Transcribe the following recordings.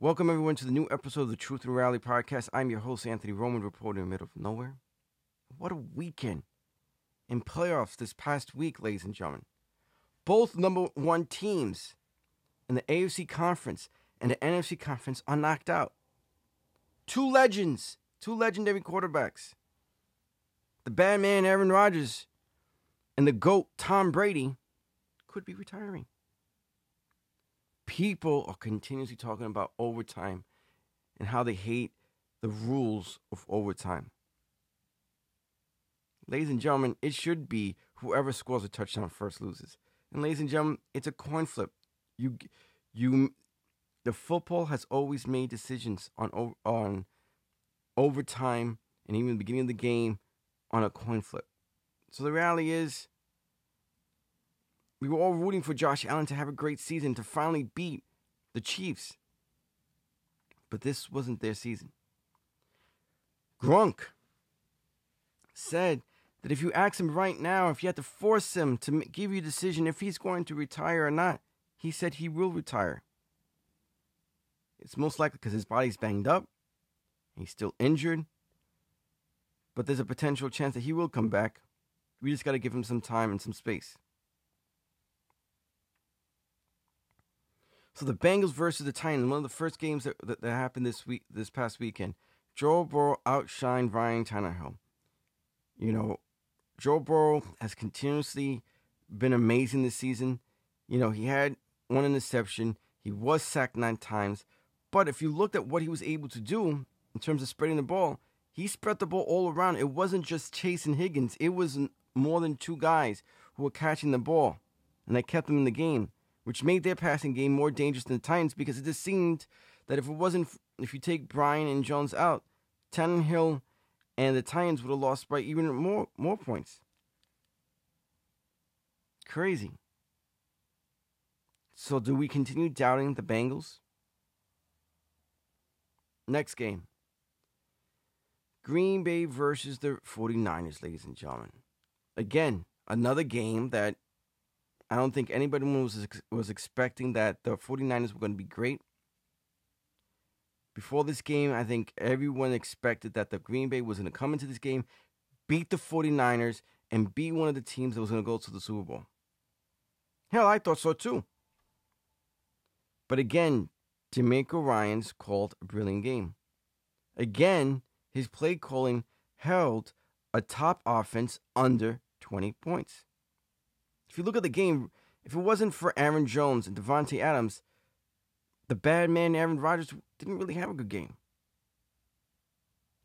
Welcome everyone to the new episode of the Truth and Reality podcast. I'm your host Anthony Roman, reporting in the middle of nowhere. What a weekend in playoffs this past week, ladies and gentlemen. Both number one teams in the AFC conference and the NFC conference are knocked out. Two legends, two legendary quarterbacks. The bad man Aaron Rodgers and the GOAT Tom Brady could be retiring people are continuously talking about overtime and how they hate the rules of overtime. Ladies and gentlemen, it should be whoever scores a touchdown first loses. And ladies and gentlemen, it's a coin flip. You you the football has always made decisions on on overtime and even the beginning of the game on a coin flip. So the reality is we were all rooting for Josh Allen to have a great season, to finally beat the Chiefs. But this wasn't their season. Gronk said that if you ask him right now, if you had to force him to give you a decision if he's going to retire or not, he said he will retire. It's most likely because his body's banged up, he's still injured, but there's a potential chance that he will come back. We just got to give him some time and some space. So the Bengals versus the Titans, one of the first games that, that, that happened this week, this past weekend. Joe Burrow outshined Ryan Tannehill. You know, Joe Burrow has continuously been amazing this season. You know, he had one interception. He was sacked nine times. But if you looked at what he was able to do in terms of spreading the ball, he spread the ball all around. It wasn't just Chase and Higgins. It was more than two guys who were catching the ball, and they kept them in the game which made their passing game more dangerous than the Titans because it just seemed that if it wasn't, if you take Bryan and Jones out, Tannehill and the Titans would have lost by even more more points. Crazy. So do we continue doubting the Bengals? Next game. Green Bay versus the 49ers, ladies and gentlemen. Again, another game that I don't think anybody was was expecting that the 49ers were going to be great. Before this game, I think everyone expected that the Green Bay was going to come into this game, beat the 49ers, and be one of the teams that was going to go to the Super Bowl. Hell, I thought so too. But again, DeMeco Ryans called a brilliant game. Again, his play calling held a top offense under 20 points. If you look at the game, if it wasn't for Aaron Jones and Davante Adams, the bad man Aaron Rodgers didn't really have a good game.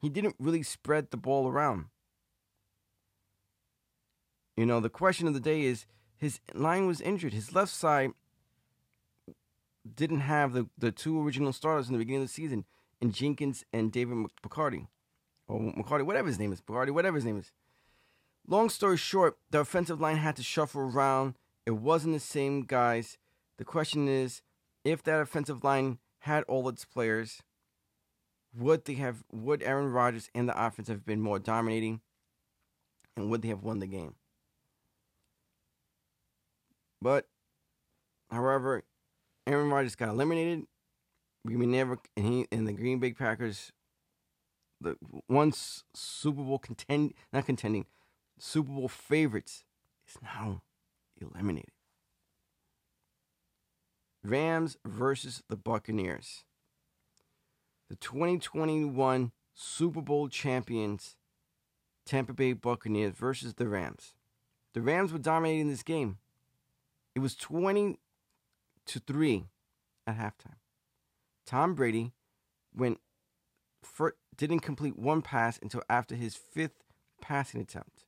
He didn't really spread the ball around. You know, the question of the day is his line was injured. His left side didn't have the, the two original starters in the beginning of the season in Jenkins and David McCarty. Or McCarty, whatever his name is. McCarty, whatever his name is. Long story short, the offensive line had to shuffle around. It wasn't the same guys. The question is, if that offensive line had all its players, would they have would Aaron Rodgers and the offense have been more dominating? And would they have won the game? But however, Aaron Rodgers got eliminated. We never and he and the Green Bay Packers the once Super Bowl contend not contending Super Bowl favorites is now eliminated. Rams versus the Buccaneers. The 2021 Super Bowl champions, Tampa Bay Buccaneers versus the Rams. The Rams were dominating this game. It was 20 to 3 at halftime. Tom Brady went for, didn't complete one pass until after his fifth passing attempt.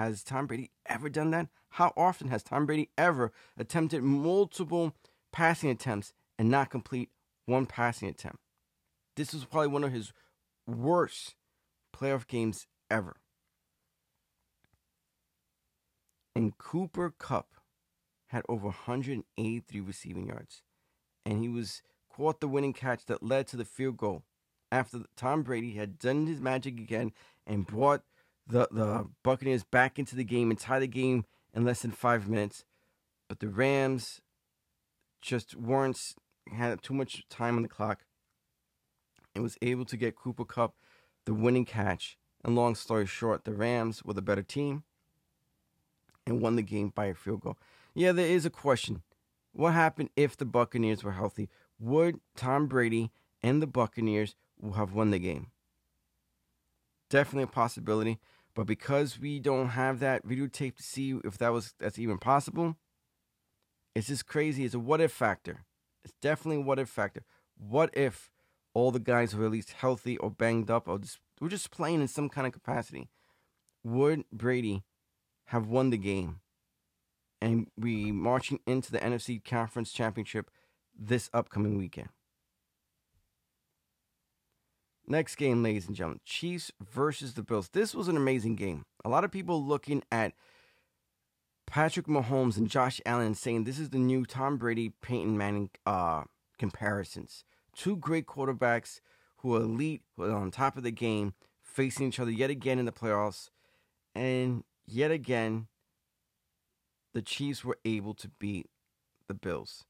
Has Tom Brady ever done that? How often has Tom Brady ever attempted multiple passing attempts and not complete one passing attempt? This was probably one of his worst playoff games ever. And Cooper Kupp had over 183 receiving yards. And he was caught the winning catch that led to the field goal after Tom Brady had done his magic again and brought the the Buccaneers back into the game and tie the game in less than five minutes, but the Rams just weren't had too much time on the clock and was able to get Cooper Kupp the winning catch. And long story short, the Rams were the better team and won the game by a field goal. Yeah, there is a question. What happened if the Buccaneers were healthy? Would Tom Brady and the Buccaneers have won the game? Definitely a possibility. But because we don't have that videotape to see if that was that's even possible, it's just crazy. It's a what if factor. It's definitely a what if factor. What if all the guys were at least healthy or banged up or just we're just playing in some kind of capacity? Would Brady have won the game and we marching into the NFC Conference Championship this upcoming weekend? Next game, ladies and gentlemen Chiefs versus the Bills. This was an amazing game. A lot of people looking at Patrick Mahomes and Josh Allen saying this is the new Tom Brady, Peyton Manning uh, comparisons. Two great quarterbacks who are elite, who are on top of the game, facing each other yet again in the playoffs. And yet again, the Chiefs were able to beat the Bills.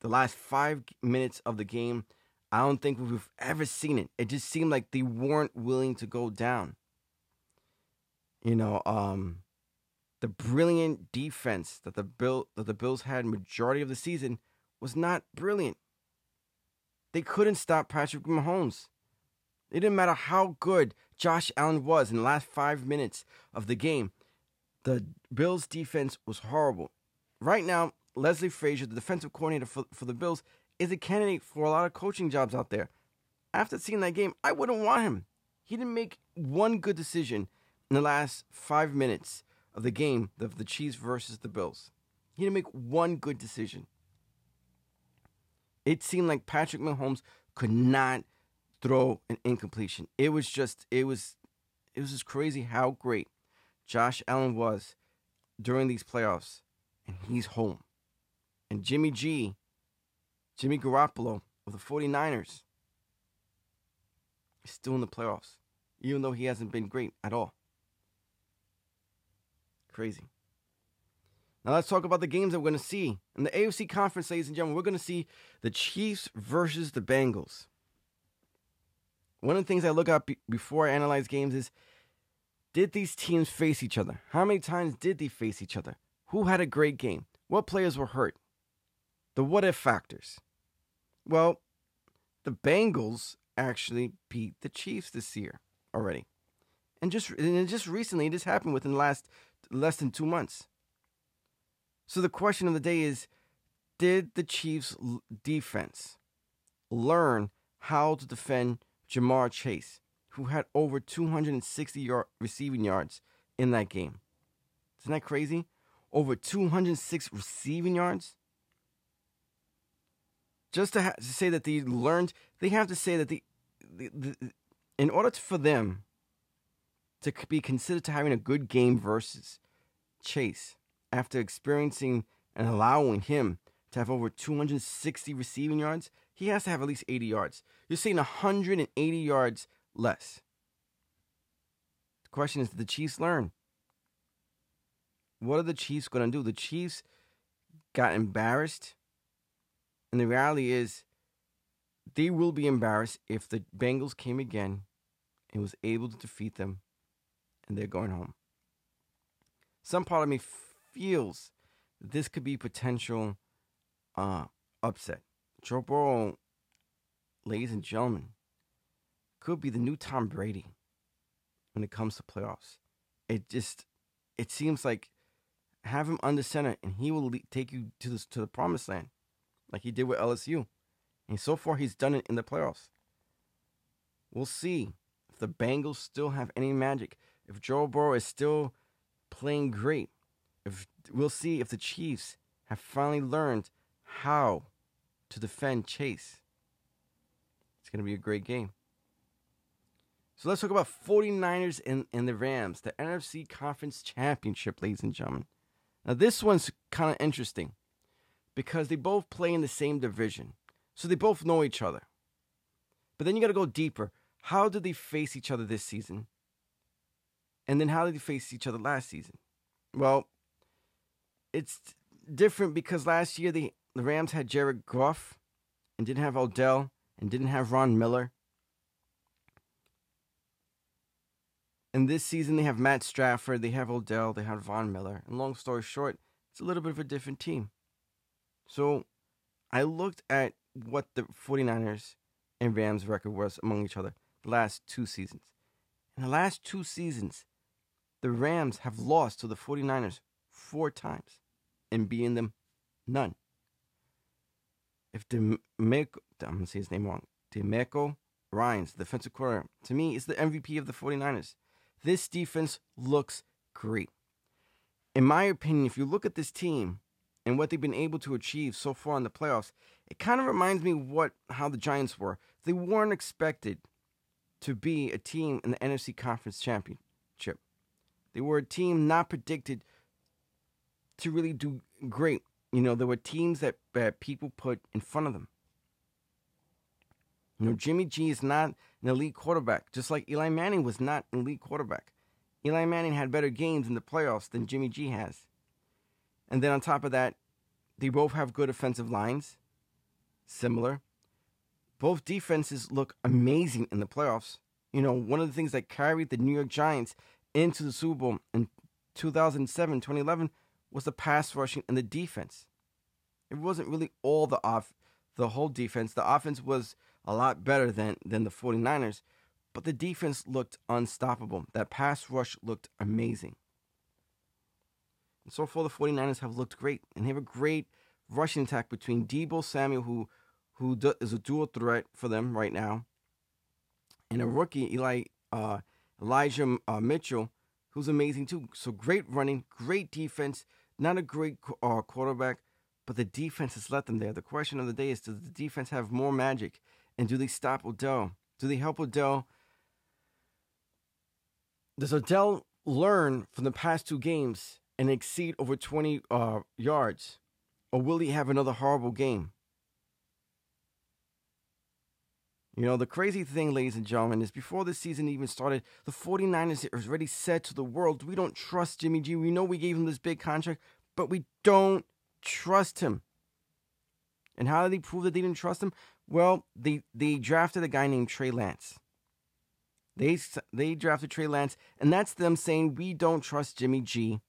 The last five minutes of the game, I don't think we've ever seen it. It just seemed like they weren't willing to go down. You know, um, the brilliant defense that the Bill that the Bills had majority of the season was not brilliant. They couldn't stop Patrick Mahomes. It didn't matter how good Josh Allen was in the last five minutes of the game. The Bills' defense was horrible. Right now, Leslie Frazier, the defensive coordinator for, for the Bills, is a candidate for a lot of coaching jobs out there. After seeing that game, I wouldn't want him. He didn't make one good decision in the last five minutes of the game of the Chiefs versus the Bills. He didn't make one good decision. It seemed like Patrick Mahomes could not throw an incompletion. It was just, it was, it was just crazy how great Josh Allen was during these playoffs, and he's home. And Jimmy G Jimmy Garoppolo of the 49ers is still in the playoffs, even though he hasn't been great at all. Crazy. Now let's talk about the games that we're going to see. In the AFC conference, ladies and gentlemen, we're going to see the Chiefs versus the Bengals. One of the things I look at before I analyze games is did these teams face each other? How many times did they face each other? Who had a great game? What players were hurt? The what if factors. Well, the Bengals actually beat the Chiefs this year already. And just and just recently, this happened within the last less than two months. So the question of the day is Did the Chiefs' defense learn how to defend Ja'Marr Chase, who had over 260 yard receiving yards in that game? Isn't that crazy? Over 206 receiving yards? Just to, ha- to say that they learned, they have to say that the, the, the in order to, for them to be considered to having a good game versus Chase, after experiencing and allowing him to have over 260 receiving yards, he has to have at least 80 yards. You're saying 180 yards less. The question is, did the Chiefs learn? What are the Chiefs going to do? The Chiefs got embarrassed and the reality is, they will be embarrassed if the Bengals came again and was able to defeat them and they're going home. Some part of me feels this could be potential uh, upset. Joe Burrow, ladies and gentlemen, could be the new Tom Brady when it comes to playoffs. It just it seems like have him under center and he will take you to the to the promised land like he did with LSU. And so far, he's done it in the playoffs. We'll see if the Bengals still have any magic. If Joe Burrow is still playing great. If we'll see if the Chiefs have finally learned how to defend Chase. It's going to be a great game. So let's talk about 49ers and, and the Rams, the NFC Conference Championship, ladies and gentlemen. Now, this one's kind of interesting because they both play in the same division. So they both know each other. But then you got to go deeper. How did they face each other this season? And then how did they face each other last season? Well, it's different because last year the, the Rams had Jared Goff and didn't have Odell and didn't have Von Miller. And this season they have Matt Stafford, they have Odell, they have Von Miller. And long story short, it's a little bit of a different team. So I looked at what the 49ers and Rams record was among each other the last two seasons. In the last two seasons, the Rams have lost to the 49ers four times and beaten them none. If DeMeco, I'm going to say his name wrong, DeMeco Ryans, defensive coordinator, to me is the MVP of the 49ers. This defense looks great. In my opinion, if you look at this team and what they've been able to achieve so far in the playoffs, it kind of reminds me what how the Giants were. They weren't expected to be a team in the NFC Conference Championship. They were a team not predicted to really do great. You know, there were teams that, that people put in front of them. You know, Jimmy G is not an elite quarterback, just like Eli Manning was not an elite quarterback. Eli Manning had better games in the playoffs than Jimmy G has. And then on top of that, they both have good offensive lines, similar. Both defenses look amazing in the playoffs. You know, one of the things that carried the New York Giants into the Super Bowl in 2007, 2011 was the pass rushing and the defense. It wasn't really all the off the whole defense. The offense was a lot better than than the 49ers, but the defense looked unstoppable. That pass rush looked amazing. So far the 49ers have looked great and they have a great rushing attack between Deebo Samuel who who is a dual threat for them right now, and a rookie Eli uh, Elijah uh, Mitchell who's amazing too. So great running, great defense, not a great uh, quarterback, but the defense has let them there. The question of the day is does the defense have more magic? And do they stop Odell? Do they help Odell? Does Odell learn from the past two games and exceed over 20 uh, yards? Or will he have another horrible game? You know, the crazy thing, ladies and gentlemen, is before the season even started, the 49ers already said to the world, we don't trust Jimmy G. We know we gave him this big contract, but we don't trust him. And how did they prove that they didn't trust him? Well, they they drafted a guy named Trey Lance. They they drafted Trey Lance, and that's them saying we don't trust Jimmy G.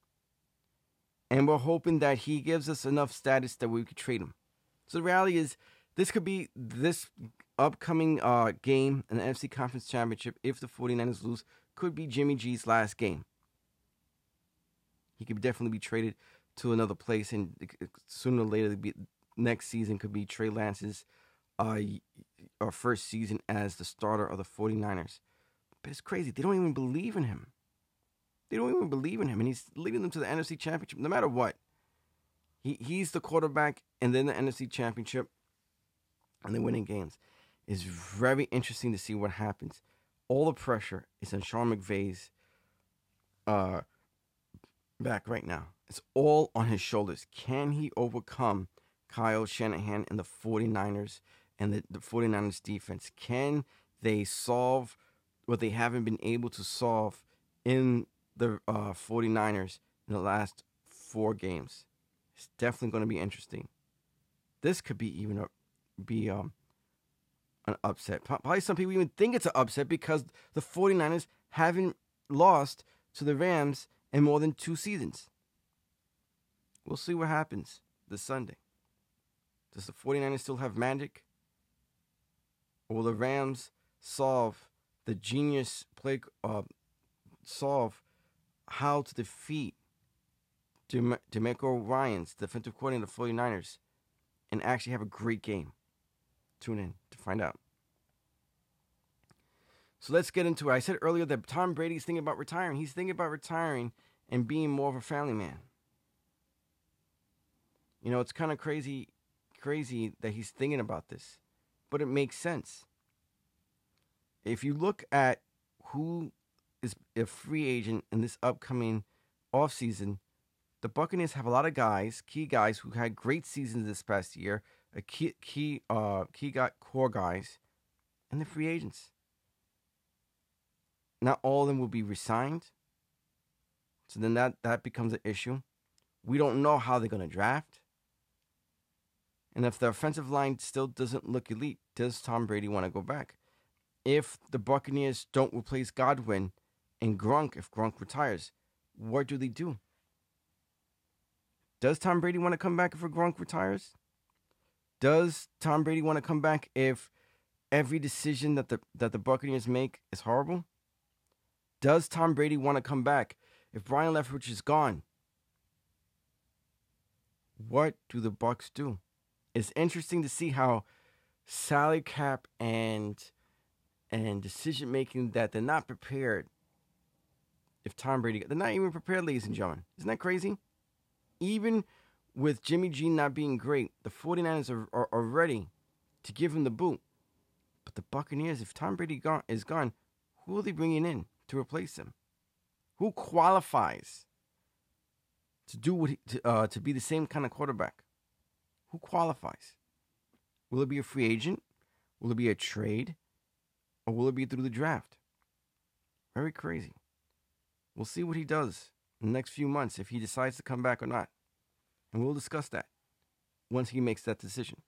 And we're hoping that he gives us enough status that we could trade him. So the reality is, this could be this upcoming uh, game in the NFC Conference Championship. If the 49ers lose, could be Jimmy G's last game. He could definitely be traded to another place, and sooner or later, be, next season could be Trey Lance's uh, uh, first season as the starter of the 49ers. But it's crazy. They don't even believe in him. They don't even believe in him, and he's leading them to the NFC Championship no matter what. He he's the quarterback, and then the NFC Championship, and they're winning games. It's very interesting to see what happens. All the pressure is on Sean McVay's uh, back right now. It's all on his shoulders. Can he overcome Kyle Shanahan and the 49ers and the, the 49ers defense? Can they solve what they haven't been able to solve in the uh, 49ers in the last four games? It's definitely going to be interesting. This could be even a, be um, an upset. Probably some people even think it's an upset because the 49ers haven't lost to the Rams in more than two seasons. We'll see what happens this Sunday. Does the 49ers still have magic? Or will the Rams solve the genius play, uh, solve how to defeat DeMeco Ryans, defensive coordinator of the 49ers, and actually have a great game? Tune in to find out. So let's get into it. I said earlier that Tom Brady's thinking about retiring. He's thinking about retiring and being more of a family man. You know, it's kind of crazy crazy that he's thinking about this, but it makes sense. If you look at who is a free agent in this upcoming offseason, the Buccaneers have a lot of guys, key guys who had great seasons this past year, a key key uh key got core guys, and the free agents. Not all of them will be resigned. So then that that becomes an issue. We don't know how they're going to draft. And if the offensive line still doesn't look elite, does Tom Brady want to go back? If the Buccaneers don't replace Godwin and Gronk if Gronk retires. What do they do? Does Tom Brady want to come back if Gronk retires? Does Tom Brady want to come back if every decision that the that the Buccaneers make is horrible? Does Tom Brady want to come back if Byron Leftwich is gone? What do the Bucs do? It's interesting to see how salary cap and and decision making that they're not prepared. If Tom Brady, they're not even prepared, ladies and gentlemen. Isn't that crazy? Even with Jimmy G not being great, the 49ers are, are, are ready to give him the boot. But the Buccaneers, if Tom Brady gone, is gone, who are they bringing in to replace him? Who qualifies to do what he, to, uh, to be the same kind of quarterback? Who qualifies? Will it be a free agent? Will it be a trade? Or will it be through the draft? Very crazy. We'll see what he does in the next few months if he decides to come back or not. And we'll discuss that once he makes that decision.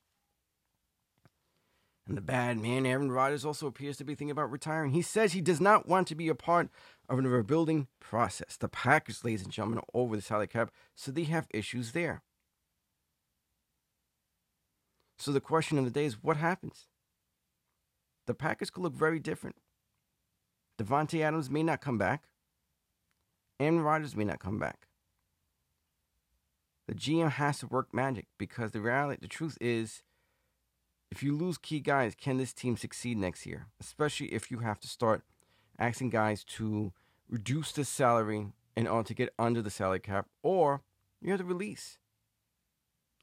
And the bad man, Aaron Rodgers, also appears to be thinking about retiring. He says he does not want to be a part of a rebuilding process. The Packers, ladies and gentlemen, are over the salary cap, so they have issues there. So the question of the day is what happens? The Packers could look very different. Davante Adams may not come back. Aaron Rodgers may not come back. The GM has to work magic because the reality, the truth is, if you lose key guys, can this team succeed next year? Especially if you have to start asking guys to reduce the salary in order to get under the salary cap, or you have to release.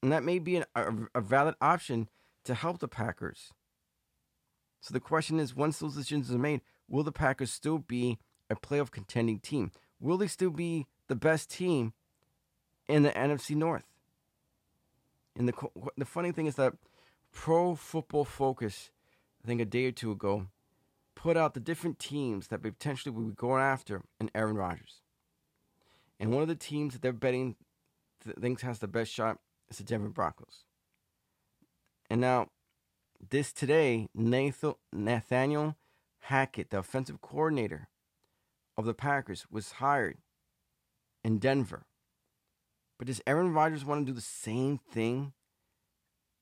And that may be an, a, a valid option to help the Packers. So the question is once those decisions are made, will the Packers still be a playoff contending team? Will they still be the best team in the NFC North. And the the funny thing is that Pro Football Focus, I think a day or two ago, put out the different teams that potentially would be going after an Aaron Rodgers. And one of the teams that they're betting th- thinks has the best shot is the Denver Broncos. And now, this today, Nathaniel Hackett, the offensive coordinator of the Packers, was hired in Denver but does Aaron Rodgers want to do the same thing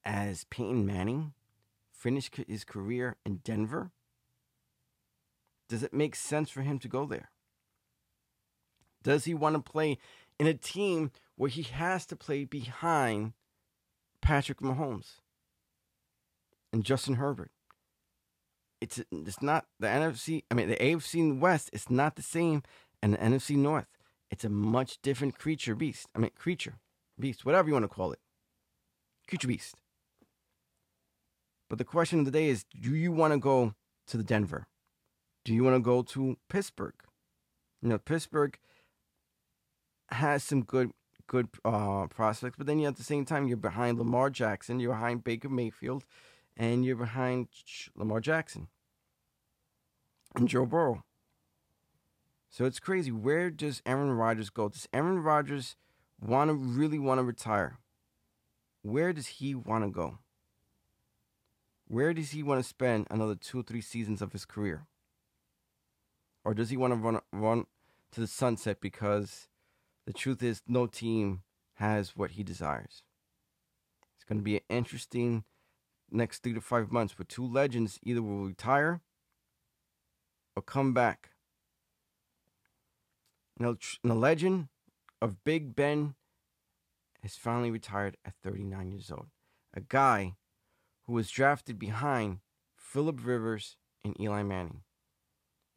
as Peyton Manning? Finish his career in Denver? Does it make sense for him to go there? Does he want to play in a team where he has to play behind Patrick Mahomes and Justin Herbert? It's it's not the NFC. I mean the AFC West. is not the same, and the NFC North. It's a much different creature beast. I mean, creature, beast, whatever you want to call it. Creature beast. But the question of the day is do you want to go to the Denver? Do you want to go to Pittsburgh? You know, Pittsburgh has some good good uh, prospects, but then you at the same time you're behind Lamar Jackson, you're behind Baker Mayfield, and you're behind Lamar Jackson and Joe Burrow. So it's crazy. Where does Aaron Rodgers go? Does Aaron Rodgers want to really want to retire? Where does he want to go? Where does he want to spend another two or three seasons of his career? Or does he want to run run to the sunset because the truth is no team has what he desires? It's going to be an interesting next three to five months where two legends either will retire or come back and the legend of Big Ben has finally retired at 39 years old. A guy who was drafted behind Philip Rivers and Eli Manning.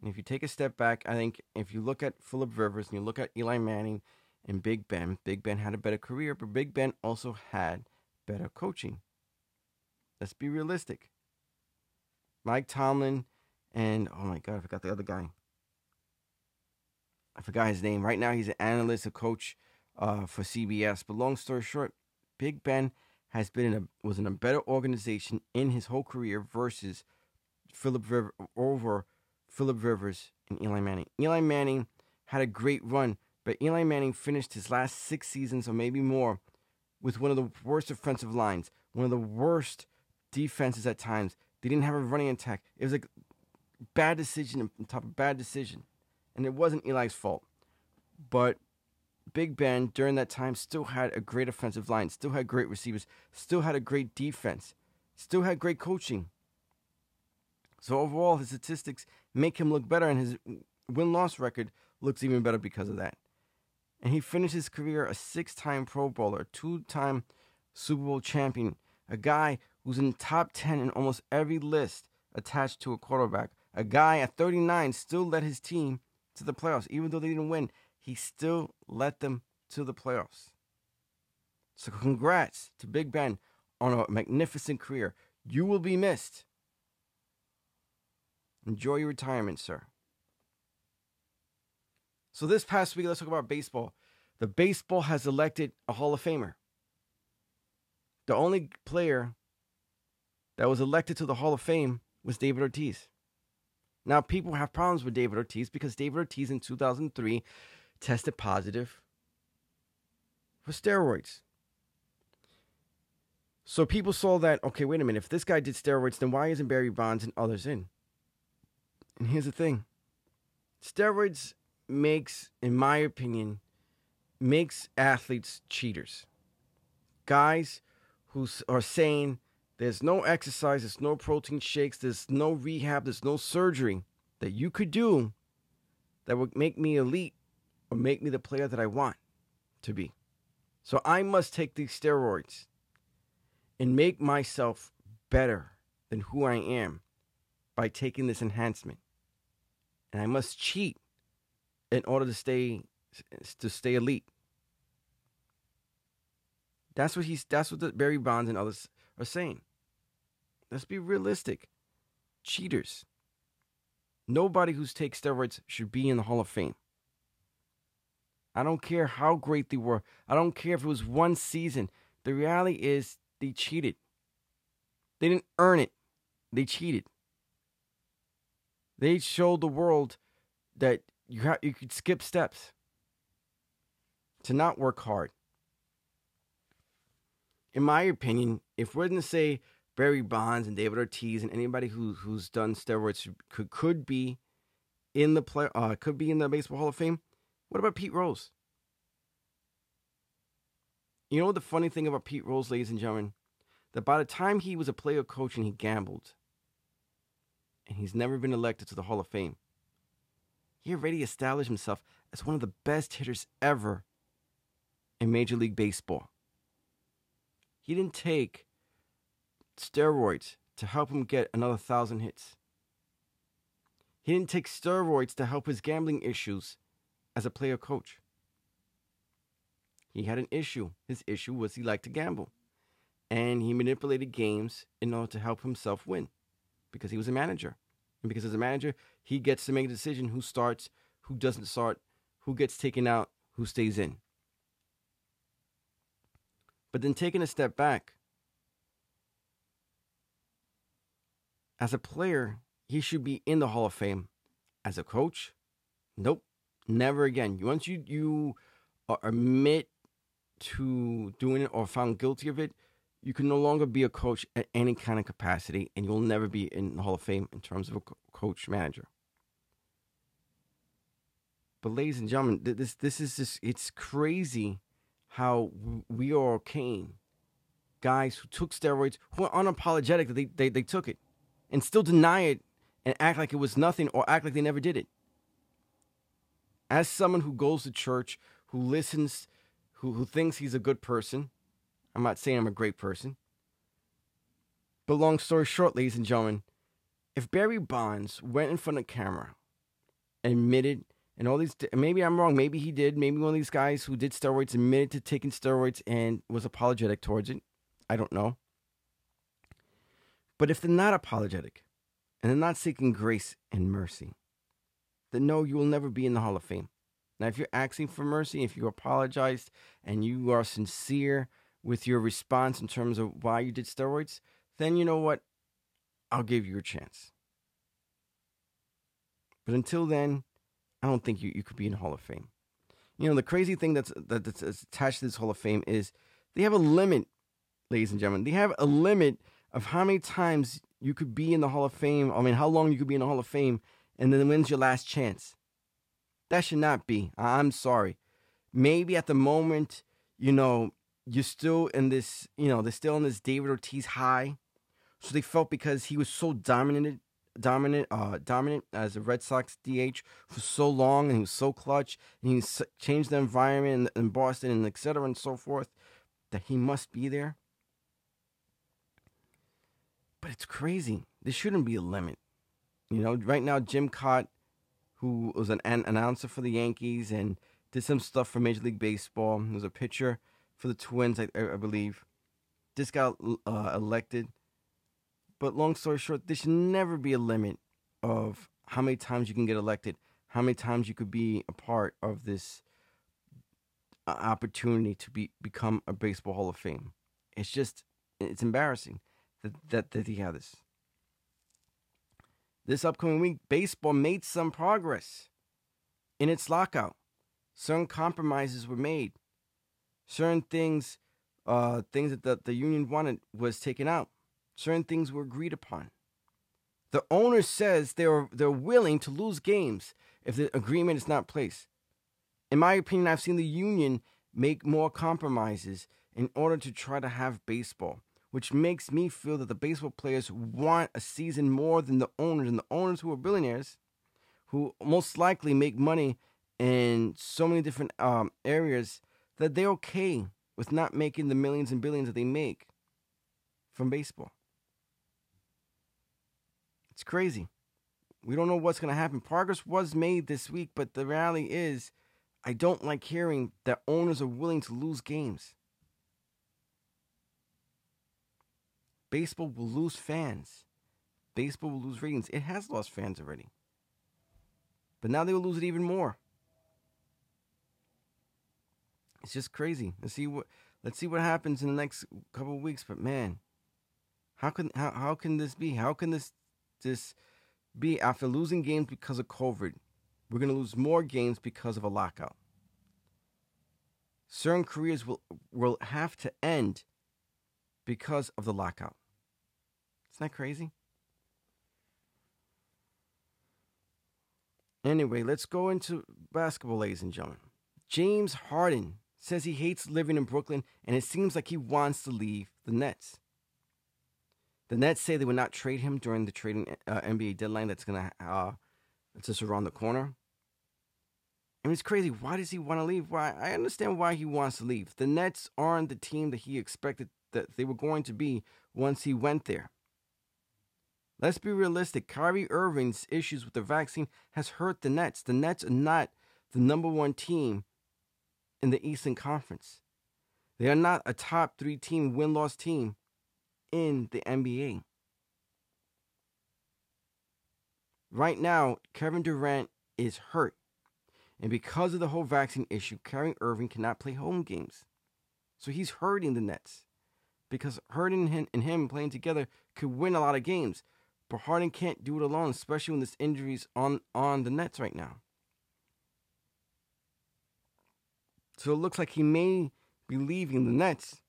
And if you take a step back, I think if you look at Philip Rivers and you look at Eli Manning and Big Ben, Big Ben had a better career, but Big Ben also had better coaching. Let's be realistic. Mike Tomlin and oh my god, I forgot the other guy. I forgot his name. Right now, he's an analyst, a coach uh, for CBS. But long story short, Big Ben has been in a was in a better organization in his whole career versus Philip River over Philip Rivers and Eli Manning. Eli Manning had a great run, but Eli Manning finished his last six seasons or maybe more with one of the worst offensive lines, one of the worst defenses at times. They didn't have a running attack. It was like bad decision on top of bad decision. and it wasn't Eli's fault. But Big Ben during that time still had a great offensive line, still had great receivers, still had a great defense, still had great coaching. So overall, his statistics make him look better, and his win loss record looks even better because of that. And he finished his career a six time Pro Bowler, two time Super Bowl champion, a guy who's in top 10 in almost every list attached to a quarterback. A guy at 39 still led his team to the playoffs. Even though they didn't win, he still led them to the playoffs. So, congrats to Big Ben on a magnificent career. You will be missed. Enjoy your retirement, sir. So, this past week, let's talk about baseball. The baseball has elected a Hall of Famer. The only player that was elected to the Hall of Fame was David Ortiz. Now, people have problems with David Ortiz because David Ortiz in 2003 tested positive for steroids. So people saw that, okay, wait a minute, if this guy did steroids, then why isn't Barry Bonds and others in? And here's the thing steroids makes, in my opinion, makes athletes cheaters. Guys who are saying there's no exercise, there's no protein shakes, there's no rehab, there's no surgery that you could do that would make me elite or make me the player that I want to be. So I must take these steroids and make myself better than who I am by taking this enhancement. And I must cheat in order to stay to stay elite. That's what he's that's what the Barry Bonds and others are saying. Let's be realistic. Cheaters. Nobody who takes steroids should be in the Hall of Fame. I don't care how great they were. I don't care if it was one season. The reality is they cheated. They didn't earn it. They cheated. They showed the world that you ha- you could skip steps to not work hard. In my opinion, if we're going to say Barry Bonds and David Ortiz and anybody who who's done steroids could could be in the play uh, could be in the Baseball Hall of Fame. What about Pete Rose? You know the funny thing about Pete Rose, ladies and gentlemen, that by the time he was a player coach and he gambled, and he's never been elected to the Hall of Fame, he already established himself as one of the best hitters ever in Major League Baseball. He didn't take steroids to help him get another thousand hits. He didn't take steroids to help his gambling issues as a player coach. He had an issue. His issue was he liked to gamble. And he manipulated games in order to help himself win because he was a manager. And because as a manager, he gets to make a decision who starts, who doesn't start, who gets taken out, who stays in. But then taking a step back, As a player, he should be in the Hall of Fame. As a coach, nope, never again. Once you you admit to doing it or found guilty of it, you can no longer be a coach at any kind of capacity, and you'll never be in the Hall of Fame in terms of a coach manager. But ladies and gentlemen, this this is just it's crazy how we are okay. Guys who took steroids, who are unapologetic that they, they, they took it and still deny it and act like it was nothing or act like they never did it. As someone who goes to church, who listens, who, who thinks he's a good person, I'm not saying I'm a great person. But long story short, ladies and gentlemen, if Barry Bonds went in front of camera, admitted, and all these, maybe I'm wrong, maybe he did, maybe one of these guys who did steroids admitted to taking steroids and was apologetic towards it. I don't know. But if they're not apologetic and they're not seeking grace and mercy, then no, you will never be in the Hall of Fame. Now, if you're asking for mercy, if you apologized and you are sincere with your response in terms of why you did steroids, then you know what? I'll give you a chance. But until then, I don't think you, you could be in the Hall of Fame. You know, the crazy thing that's, that, that's attached to this Hall of Fame is they have a limit, ladies and gentlemen. They have a limit of how many times you could be in the Hall of Fame. I mean, how long you could be in the Hall of Fame, and then when's your last chance? That should not be. I'm sorry. Maybe at the moment, you know, you're still in this, you know, they're still in this David Ortiz high. So they felt because he was so dominant, dominant, uh, dominant as a Red Sox DH for so long, and he was so clutch, and he changed the environment in, in Boston, and et cetera, and so forth, that he must be there. But it's crazy. There shouldn't be a limit. You know, right now Jim Kaat, who was an, an announcer for the Yankees and did some stuff for Major League Baseball, he was a pitcher for the Twins, I, I believe. This got uh, elected. But long story short, there should never be a limit of how many times you can get elected, how many times you could be a part of this uh, opportunity to be become a baseball Hall of Fame. It's just it's embarrassing that that, that he had this. This upcoming week, baseball made some progress in its lockout. Certain compromises were made. Certain things, uh, things that the, the union wanted was taken out. Certain things were agreed upon. The owner says they're they're willing to lose games if the agreement is not placed. In my opinion, I've seen the union make more compromises in order to try to have baseball which makes me feel that the baseball players want a season more than the owners, and the owners who are billionaires, who most likely make money in so many different um, areas, that they're okay with not making the millions and billions that they make from baseball. It's crazy. We don't know what's going to happen. Progress was made this week, but the reality is, I don't like hearing that owners are willing to lose games. baseball will lose fans. Baseball will lose ratings. It has lost fans already. But now they will lose it even more. It's just crazy. Let's see what let's see what happens in the next couple of weeks. But man, how can how, how can this be? How can this this be after losing games because of COVID? We're gonna lose more games because of a lockout. Certain careers will will have to end because of the lockout. Isn't that crazy? Anyway, let's go into basketball, ladies and gentlemen. James Harden says he hates living in Brooklyn and it seems like he wants to leave the Nets. The Nets say they would not trade him during the trading uh, NBA deadline that's going to uh, just around the corner. I mean, it's crazy. Why does he want to leave? Why? I understand why he wants to leave. The Nets aren't the team that he expected that they were going to be once he went there. Let's be realistic. Kyrie Irving's issues with the vaccine has hurt the Nets. The Nets are not the number one team in the Eastern Conference. They are not a top three team, win loss team in the NBA. Right now, Kevin Durant is hurt. And because of the whole vaccine issue, Kyrie Irving cannot play home games. So he's hurting the Nets. Because hurting him and him playing together could win a lot of games. But Harden can't do it alone, especially when this injury's on on the Nets right now. So it looks like he may be leaving the Nets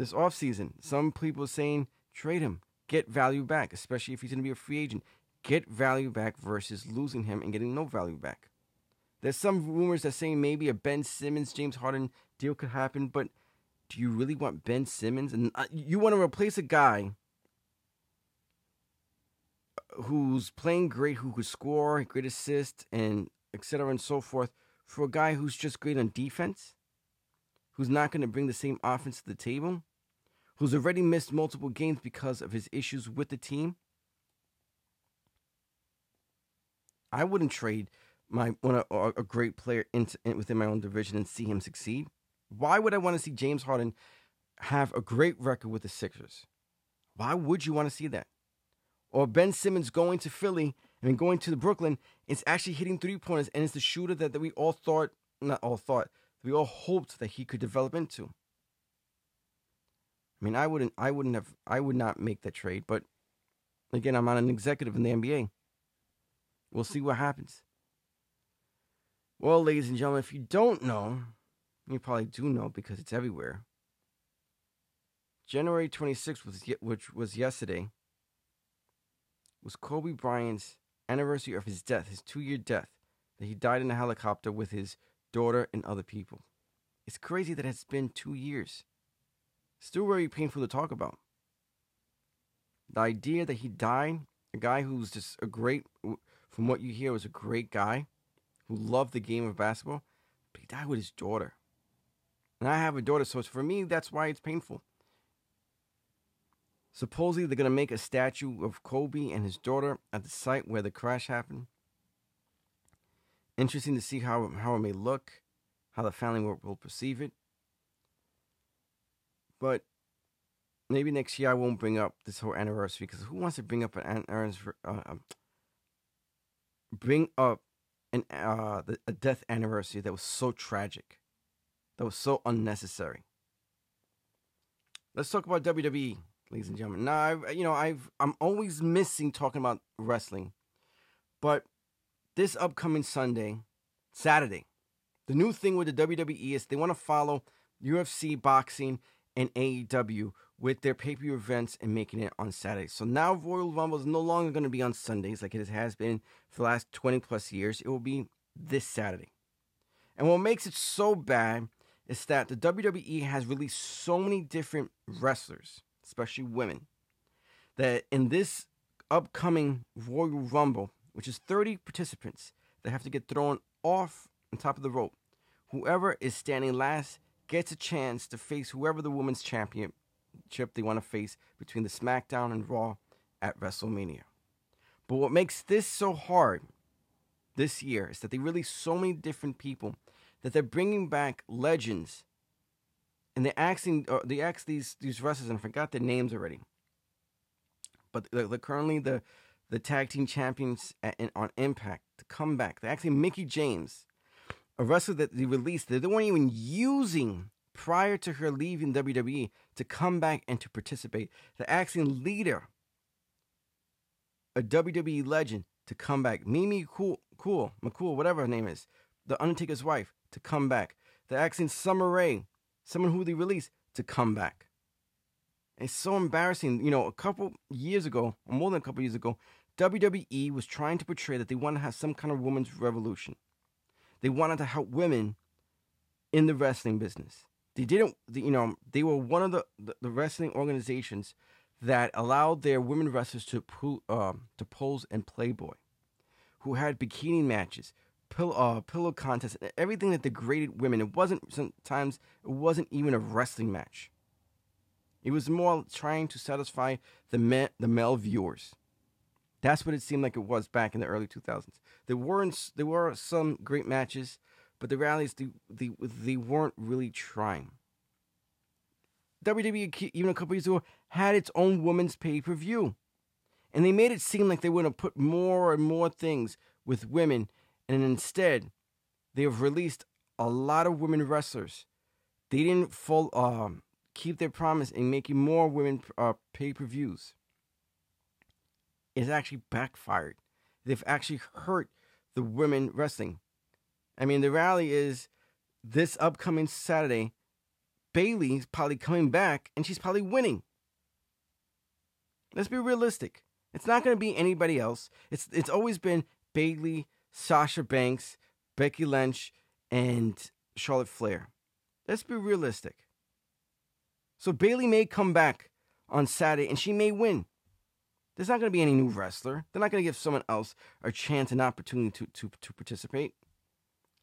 this offseason. Some people saying trade him, get value back, especially if he's going to be a free agent. Get value back versus losing him and getting no value back. There's some rumors that saying maybe a Ben Simmons James Harden deal could happen, but do you really want Ben Simmons? And uh, you want to replace a guy who's playing great, who could score, great assist, and etc. and so forth, for a guy who's just great on defense, who's not going to bring the same offense to the table, who's already missed multiple games because of his issues with the team. I wouldn't trade my one a, a great player within my own division and see him succeed. Why would I want to see James Harden have a great record with the Sixers? Why would you want to see that? or Ben Simmons going to Philly and going to the Brooklyn, it's actually hitting three pointers, and it's the shooter that, that we all thought, not all thought, we all hoped that he could develop into. I mean, I wouldn't, I wouldn't have, I would not make that trade, but again, I'm not an executive in the NBA. We'll see what happens. Well, ladies and gentlemen, if you don't know, you probably do know because it's everywhere. January 26th was which was yesterday was Kobe Bryant's anniversary of his death, his two year death. that he died in a helicopter with his daughter and other people. It's crazy that it's been two years. Still very painful to talk about. The idea that he died, a guy who's just a great, from what you hear, was a great guy who loved the game of basketball, but he died with his daughter. And I have a daughter, so for me, that's why it's painful. Supposedly, they're going to make a statue of Kobe and his daughter at the site where the crash happened. Interesting to see how, how it may look, how the family will, will perceive it. But maybe next year I won't bring up this whole anniversary because who wants to bring up an anniversary? Uh, um, bring up an uh, a death anniversary that was so tragic, that was so unnecessary. Let's talk about WWE, ladies and gentlemen. Now, I've, you know, I've I'm always missing talking about wrestling, but this upcoming Sunday, Saturday, the new thing with the WWE is they want to follow UFC, boxing, and AEW with their pay per view events and making it on Saturdays. So now Royal Rumble is no longer going to be on Sundays like it has been for the last 20 plus years. It will be this Saturday. And what makes it so bad is that the WWE has released so many different wrestlers, especially women, that in this upcoming Royal Rumble, which is 30 participants that have to get thrown off on top of the rope, whoever is standing last gets a chance to face whoever the women's championship they want to face between the SmackDown and Raw at WrestleMania. But what makes this so hard this year is that they release so many different people that they're bringing back legends, and they're asking uh, they ask these these wrestlers and I forgot their names already. But they're, they're currently the the tag team champions at, in, on Impact to come back. They're actually Mickie James a wrestler that they released that they weren't even using prior to her leaving WWE to come back and to participate. The acting leader, a WWE legend, to come back. Mimi Cool, Cool, McCool, whatever her name is, the Undertaker's wife, to come back. The acting Summer Rae, someone who they released, to come back. It's so embarrassing. You know, a couple years ago, or more than a couple years ago, WWE was trying to portray that they want to have some kind of women's revolution. They wanted to help women in the wrestling business. They didn't, you know, they were one of the, the, the wrestling organizations that allowed their women wrestlers to uh, to pose in Playboy, who had bikini matches, pillow, uh, pillow contests, and everything that degraded women. It wasn't sometimes it wasn't even a wrestling match. It was more trying to satisfy the men, the male viewers. That's what it seemed like it was back in the early 2000s. There weren't there were some great matches, but the rallies they, they, they weren't really trying. WWE even a couple years ago had its own women's pay per view, and they made it seem like they were going to put more and more things with women, and instead, they have released a lot of women wrestlers. They didn't full um, keep their promise in making more women uh, pay per views is actually backfired. They've actually hurt the women wrestling. I mean, the rally is this upcoming Saturday. Bayley's probably coming back and she's probably winning. Let's be realistic. It's not going to be anybody else. It's it's always been Bayley, Sasha Banks, Becky Lynch, and Charlotte Flair. Let's be realistic. So Bayley may come back on Saturday and she may win. There's not going to be any new wrestler. They're not going to give someone else a chance and opportunity to, to, to participate.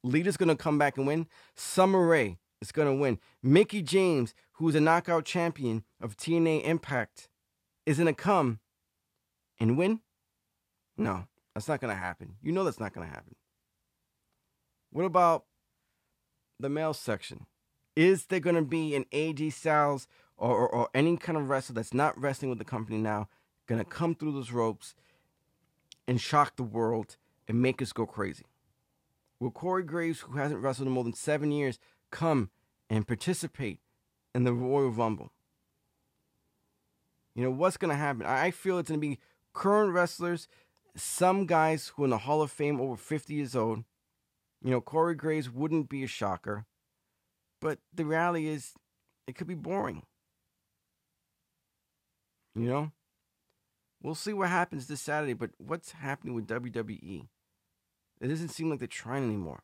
Lita's going to come back and win. Summer Rae is going to win. Mickie James, who's a knockout champion of TNA Impact, is going to come and win? No, that's not going to happen. You know that's not going to happen. What about the male section? Is there going to be an AJ Styles or, or, or, any kind of wrestler that's not wrestling with the company now going to come through those ropes and shock the world and make us go crazy. Will Corey Graves, who hasn't wrestled in more than seven years, come and participate in the Royal Rumble? You know, what's going to happen? I feel it's going to be current wrestlers, some guys who are in the Hall of Fame over 50 years old. You know, Corey Graves wouldn't be a shocker. But the reality is, it could be boring. You know? We'll see what happens this Saturday, but what's happening with WWE? It doesn't seem like they're trying anymore.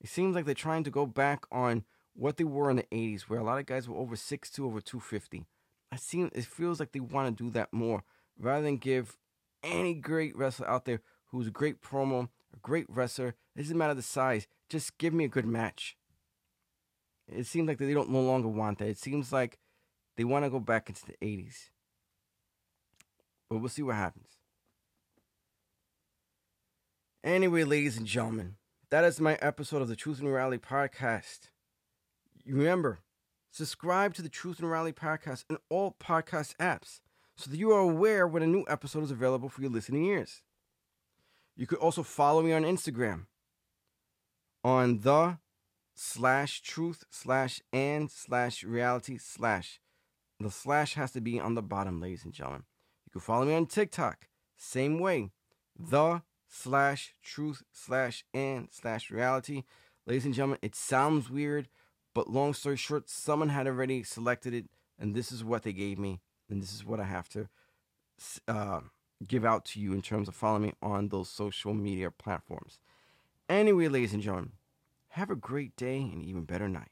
It seems like they're trying to go back on what they were in the 80s, where a lot of guys were over 6'2, over 250. I seem it feels like they want to do that more rather than give any great wrestler out there who's a great promo, a great wrestler. It doesn't matter the size. Just give me a good match. It seems like they don't no longer want that. It seems like they want to go back into the 80s. But we'll see what happens. Anyway, ladies and gentlemen, that is my episode of the Truth and Reality podcast. Remember, subscribe to the Truth and Reality podcast in all podcast apps so that you are aware when a new episode is available for your listening ears. You could also follow me on Instagram on the slash truth slash and slash reality slash. The slash has to be on the bottom, ladies and gentlemen. You can follow me on TikTok, same way. The slash truth slash and slash reality. Ladies and gentlemen, it sounds weird, but long story short, someone had already selected it, and this is what they gave me, and this is what I have to uh, give out to you in terms of following me on those social media platforms. Anyway, ladies and gentlemen, have a great day and even better night.